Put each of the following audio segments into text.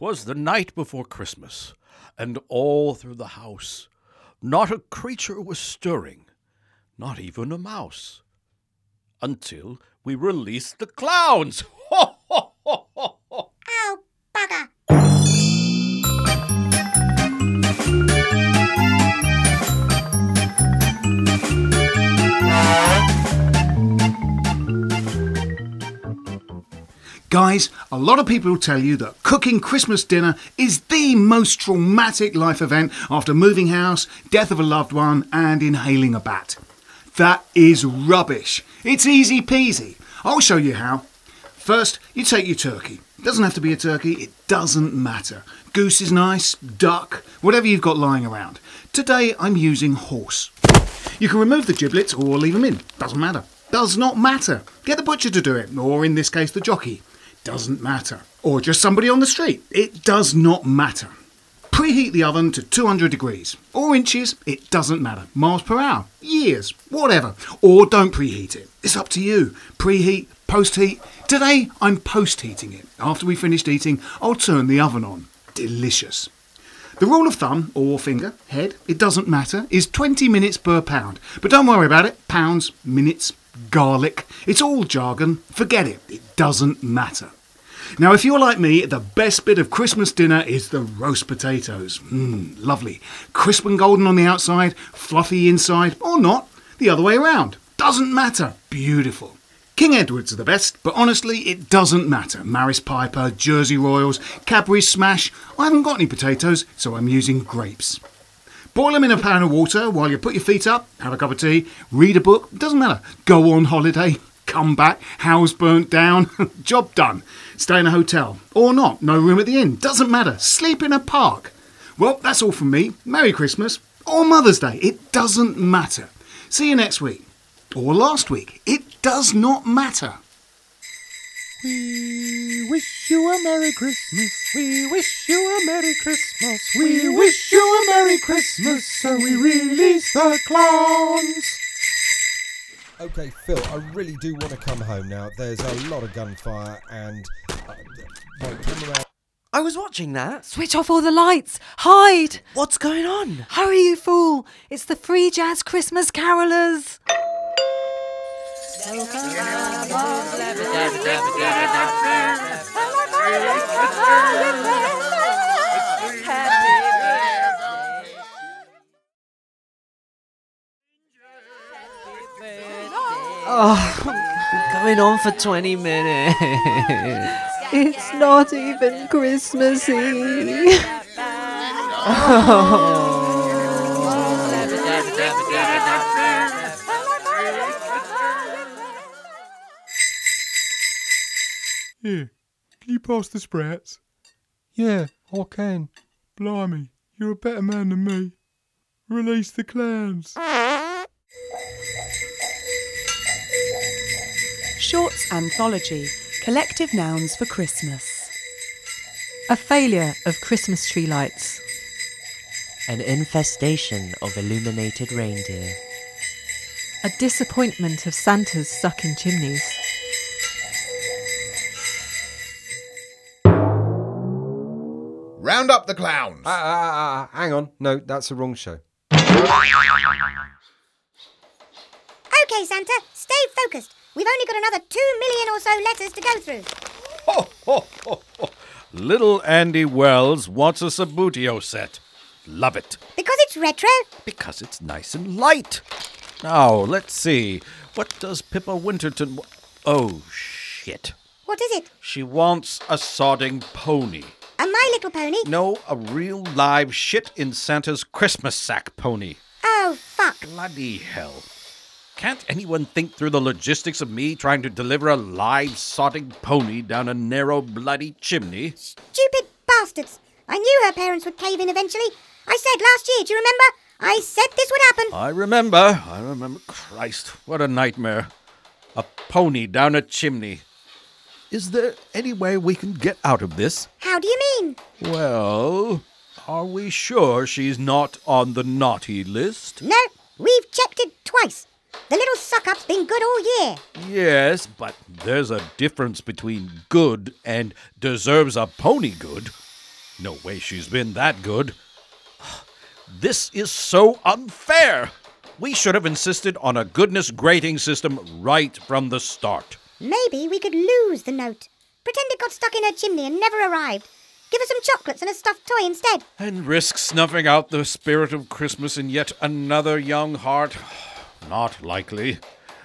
'Twas the night before Christmas, and all through the house not a creature was stirring, not even a mouse, until we released the clowns. Ho, ho, ho, ho, Guys, a lot of people will tell you that cooking Christmas dinner is the most traumatic life event after moving house, death of a loved one, and inhaling a bat. That is rubbish. It's easy peasy. I'll show you how. First, you take your turkey. It doesn't have to be a turkey, it doesn't matter. Goose is nice, duck, whatever you've got lying around. Today I'm using horse. You can remove the giblets or leave them in. Doesn't matter. Does not matter. Get the butcher to do it, or in this case, the jockey. Doesn't matter. Or just somebody on the street. It does not matter. Preheat the oven to 200 degrees. Or inches, it doesn't matter. Miles per hour, years, whatever. Or don't preheat it. It's up to you. Preheat, post heat. Today, I'm post heating it. After we finished eating, I'll turn the oven on. Delicious. The rule of thumb, or finger, head, it doesn't matter, is 20 minutes per pound. But don't worry about it. Pounds, minutes, garlic, it's all jargon. Forget it. It doesn't matter. Now, if you're like me, the best bit of Christmas dinner is the roast potatoes. Mmm, lovely. Crisp and golden on the outside, fluffy inside, or not. The other way around. Doesn't matter. Beautiful. King Edward's are the best, but honestly, it doesn't matter. Maris Piper, Jersey Royals, Cadbury Smash. I haven't got any potatoes, so I'm using grapes. Boil them in a pan of water while you put your feet up, have a cup of tea, read a book, doesn't matter. Go on holiday, come back, house burnt down, job done. Stay in a hotel, or not, no room at the inn, doesn't matter. Sleep in a park. Well, that's all from me. Merry Christmas, or Mother's Day, it doesn't matter. See you next week, or last week, it does not matter. We wish you a Merry Christmas. We wish you a Merry Christmas. We wish you a Merry Christmas. So we release the clowns. Okay, Phil, I really do want to come home now. There's a lot of gunfire and. Uh, wait, come. I was watching that. Switch off all the lights. Hide. What's going on? Hurry, you fool. It's the Free Jazz Christmas Carolers. Oh, going on for 20 minutes. It's not even Christmassy. Here, can you pass the sprouts? Yeah, I can. Blimey, you're a better man than me. Release the clowns. Shorts Anthology Collective Nouns for Christmas. A failure of Christmas tree lights. An infestation of illuminated reindeer. A disappointment of Santas sucking chimneys. Round up the clowns. Ah, ah, ah, ah, hang on. No, that's the wrong show. Okay, Santa, stay focused. We've only got another two million or so letters to go through. Ho, ho, ho, ho. Little Andy Wells wants a Subbuteo set. Love it. Because it's retro. Because it's nice and light. Now, let's see. What does Pippa Winterton. Oh, shit. What is it? She wants a sodding pony. A My Little Pony? No, a real live shit in Santa's Christmas sack pony. Oh, fuck. Bloody hell. Can't anyone think through the logistics of me trying to deliver a live sodding pony down a narrow bloody chimney? Stupid bastards. I knew her parents would cave in eventually. I said last year, do you remember? I said this would happen. I remember. I remember. Christ, what a nightmare. A pony down a chimney. Is there any way we can get out of this? How do you mean? Well, are we sure she's not on the naughty list? No, we've checked it twice. The little suck up's been good all year. Yes, but there's a difference between good and deserves a pony good. No way she's been that good. This is so unfair. We should have insisted on a goodness grading system right from the start. Maybe we could lose the note. Pretend it got stuck in her chimney and never arrived. Give her some chocolates and a stuffed toy instead. And risk snuffing out the spirit of Christmas in yet another young heart? Not likely.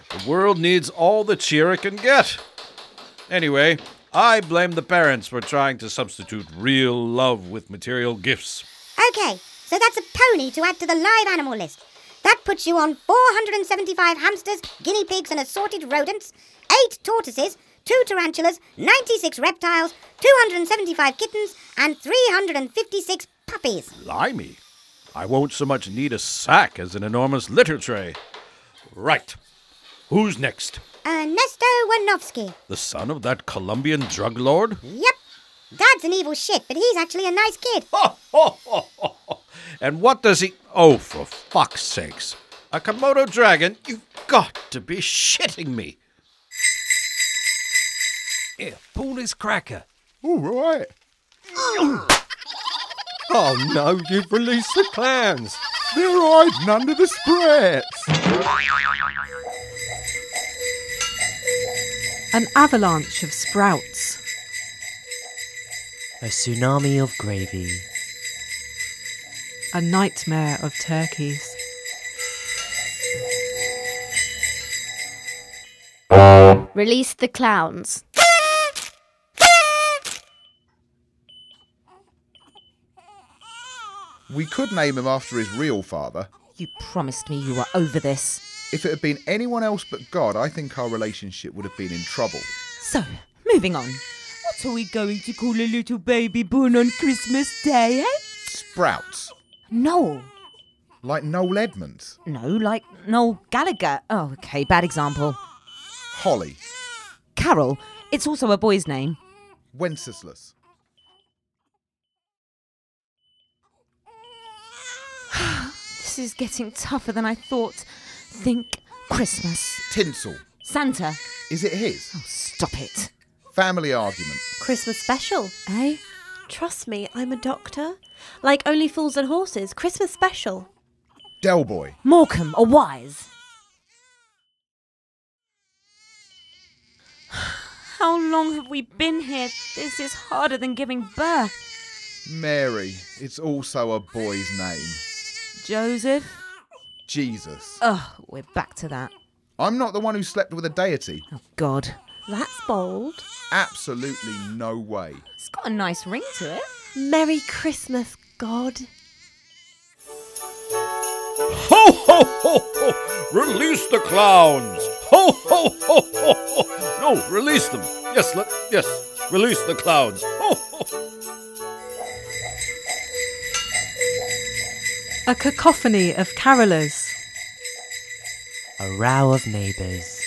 The world needs all the cheer it can get. Anyway, I blame the parents for trying to substitute real love with material gifts. Okay, so that's a pony to add to the live animal list. That puts you on 475 hamsters, guinea pigs, and assorted rodents, 8 tortoises, 2 tarantulas, 96 reptiles, 275 kittens, and 356 puppies. Blimey. I won't so much need a sack as an enormous litter tray. Right. Who's next? Uh, Ernesto Wanowski. The son of that Colombian drug lord? Yep. Dad's an evil shit, but he's actually a nice kid. And what does he. Oh, for fuck's sakes. A Komodo dragon? You've got to be shitting me. Here, pull this cracker. All right. Oh no, you've released the clowns. They're hiding under the sprats. An avalanche of sprouts. A tsunami of gravy. A nightmare of turkeys. Release the clowns. We could name him after his real father. You promised me you were over this. If it had been anyone else but God, I think our relationship would have been in trouble. So, moving on. What are we going to call a little baby born on Christmas Day, eh? Sprouts. Noel. Like Noel Edmonds. No, like Noel Gallagher. Oh, okay, bad example. Holly. Carol. It's also a boy's name. Wenceslas. This is getting tougher than I thought. Think Christmas. Tinsel. Santa. Is it his? Oh, stop it. Family argument. Christmas special. Eh? Trust me, I'm a doctor. Like Only Fools and Horses, Christmas special. Del Boy. Morecambe or Wise. How long have we been here? This is harder than giving birth. Mary. It's also a boy's name. Joseph? Jesus. Oh, we're back to that. I'm not the one who slept with a deity. Oh, God. That's bold. Absolutely no way. It's got a nice ring to it. Merry Christmas, God. Ho, ho, ho, ho! Release the clowns! Ho, ho, ho, ho, ho! No, release them. Yes, let, yes, release the clowns. Ho, ho. A cacophony of carolers. A row of neighbours.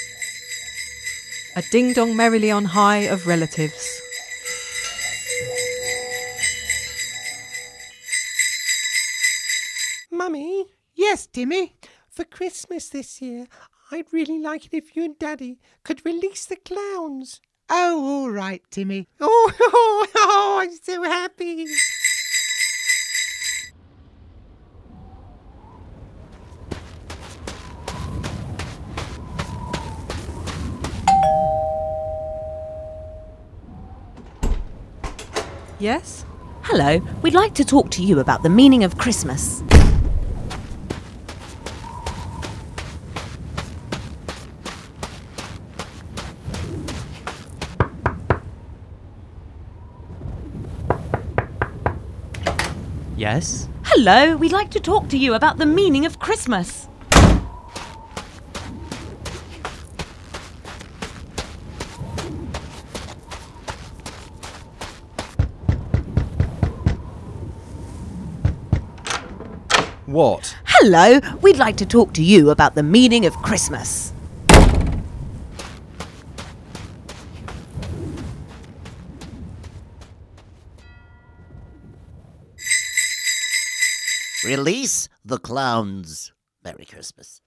A ding dong merrily on high of relatives. Mummy? Yes, Timmy? For Christmas this year, I'd really like it if you and Daddy could release the clowns. Oh, all right, Timmy. Oh, oh, oh I'm so happy. Yes? Hello, we'd like to talk to you about the meaning of Christmas. Yes? Hello, we'd like to talk to you about the meaning of Christmas. What? Hello, we'd like to talk to you about the meaning of Christmas. Release the clowns. Merry Christmas.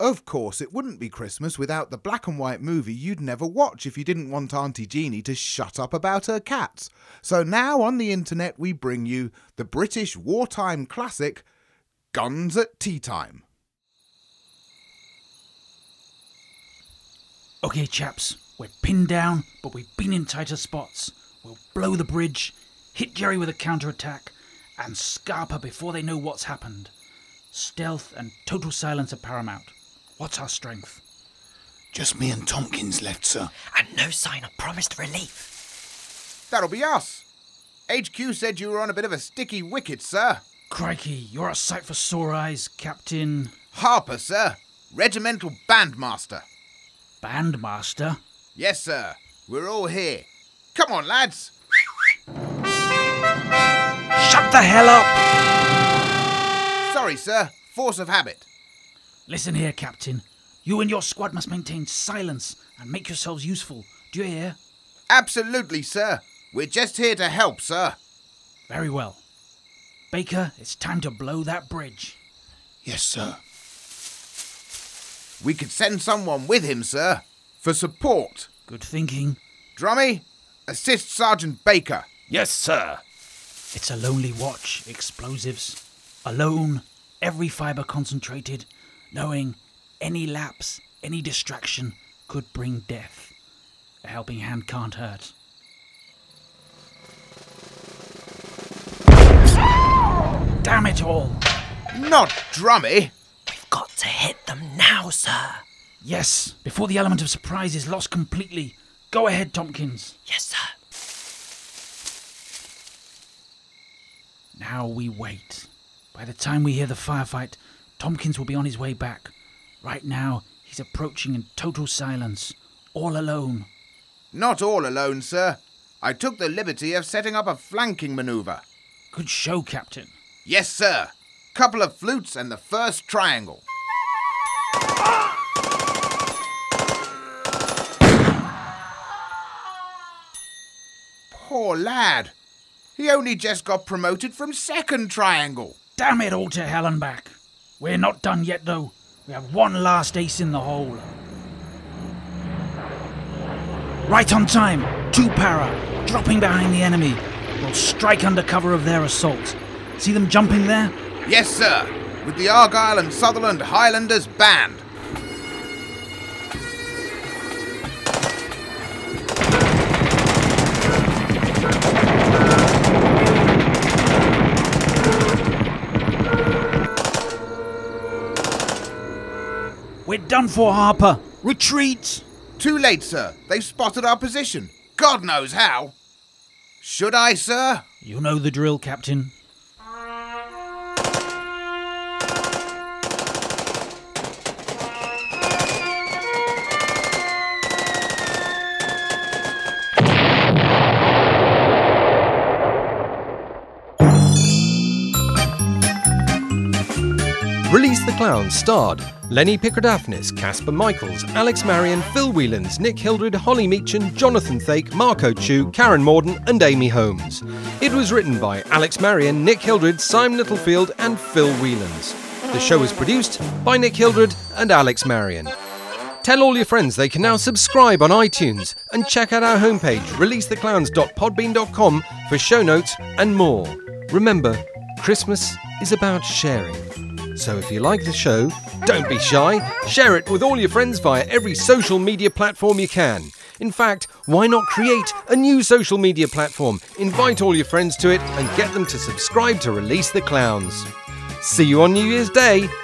Of course, it wouldn't be Christmas without the black and white movie you'd never watch if you didn't want Auntie Jeannie to shut up about her cats. So now on the internet we bring you the British wartime classic Guns at Tea Time. Okay, chaps, we're pinned down, but we've been in tighter spots. We'll blow the bridge, hit Jerry with a counterattack, and Scarpa before they know what's happened. Stealth and total silence are paramount. What's our strength? Just me and Tompkins left, sir. And no sign of promised relief. That'll be us. HQ said you were on a bit of a sticky wicket, sir. Crikey, you're a sight for sore eyes, Captain. Harper, sir. Regimental bandmaster. Bandmaster? Yes, sir. We're all here. Come on, lads. Shut the hell up! Sorry, sir. Force of habit. Listen here, Captain. You and your squad must maintain silence and make yourselves useful. Do you hear? Absolutely, sir. We're just here to help, sir. Very well. Baker, it's time to blow that bridge. Yes, sir. We could send someone with him, sir, for support. Good thinking. Drummy, assist Sergeant Baker. Yes, sir. It's a lonely watch, explosives. Alone, every fibre concentrated, knowing any lapse, any distraction could bring death. A helping hand can't hurt. Damn it all! Not Drummy! We've got to hit them now, sir. Yes, before the element of surprise is lost completely. Go ahead, Tompkins. Yes, sir. Now we wait. By the time we hear the firefight, Tompkins will be on his way back. Right now, he's approaching in total silence, all alone. Not all alone, sir. I took the liberty of setting up a flanking maneuver. Good show, Captain. Yes, sir. Couple of flutes and the first triangle. Poor lad. He only just got promoted from second triangle. Damn it all to hell and back. We're not done yet, though. We have one last ace in the hole. Right on time. Two para, dropping behind the enemy. We'll strike under cover of their assault. See them jumping there? Yes, sir. With the Argyll and Sutherland Highlanders band. Done for, Harper. Retreat! Too late, sir. They've spotted our position. God knows how. Should I, sir? You know the drill, Captain. Clown starred Lenny Pickradaphnis, Casper Michaels, Alex Marion, Phil Whelans, Nick Hildred, Holly Meachin, Jonathan Thake, Marco Chu, Karen Morden, and Amy Holmes. It was written by Alex Marion, Nick Hildred, Simon Littlefield, and Phil Whelans. The show was produced by Nick Hildred and Alex Marion. Tell all your friends they can now subscribe on iTunes and check out our homepage, releasetheclowns.podbean.com, for show notes and more. Remember, Christmas is about sharing. So if you like the show, don't be shy. Share it with all your friends via every social media platform you can. In fact, why not create a new social media platform? Invite all your friends to it and get them to subscribe to Release the Clowns. See you on New Year's Day.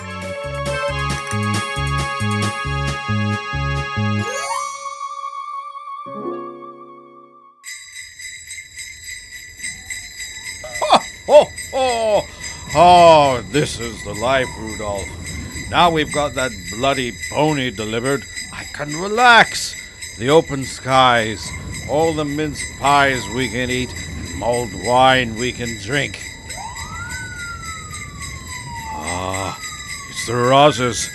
Oh, this is the life, Rudolph. Now we've got that bloody pony delivered, I can relax. The open skies, all the mince pies we can eat, and mulled wine we can drink. Ah, it's the Rosses.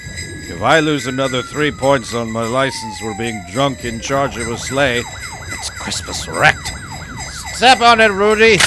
If I lose another three points on my license for being drunk in charge of a sleigh, it's Christmas wrecked. Step on it, Rudy.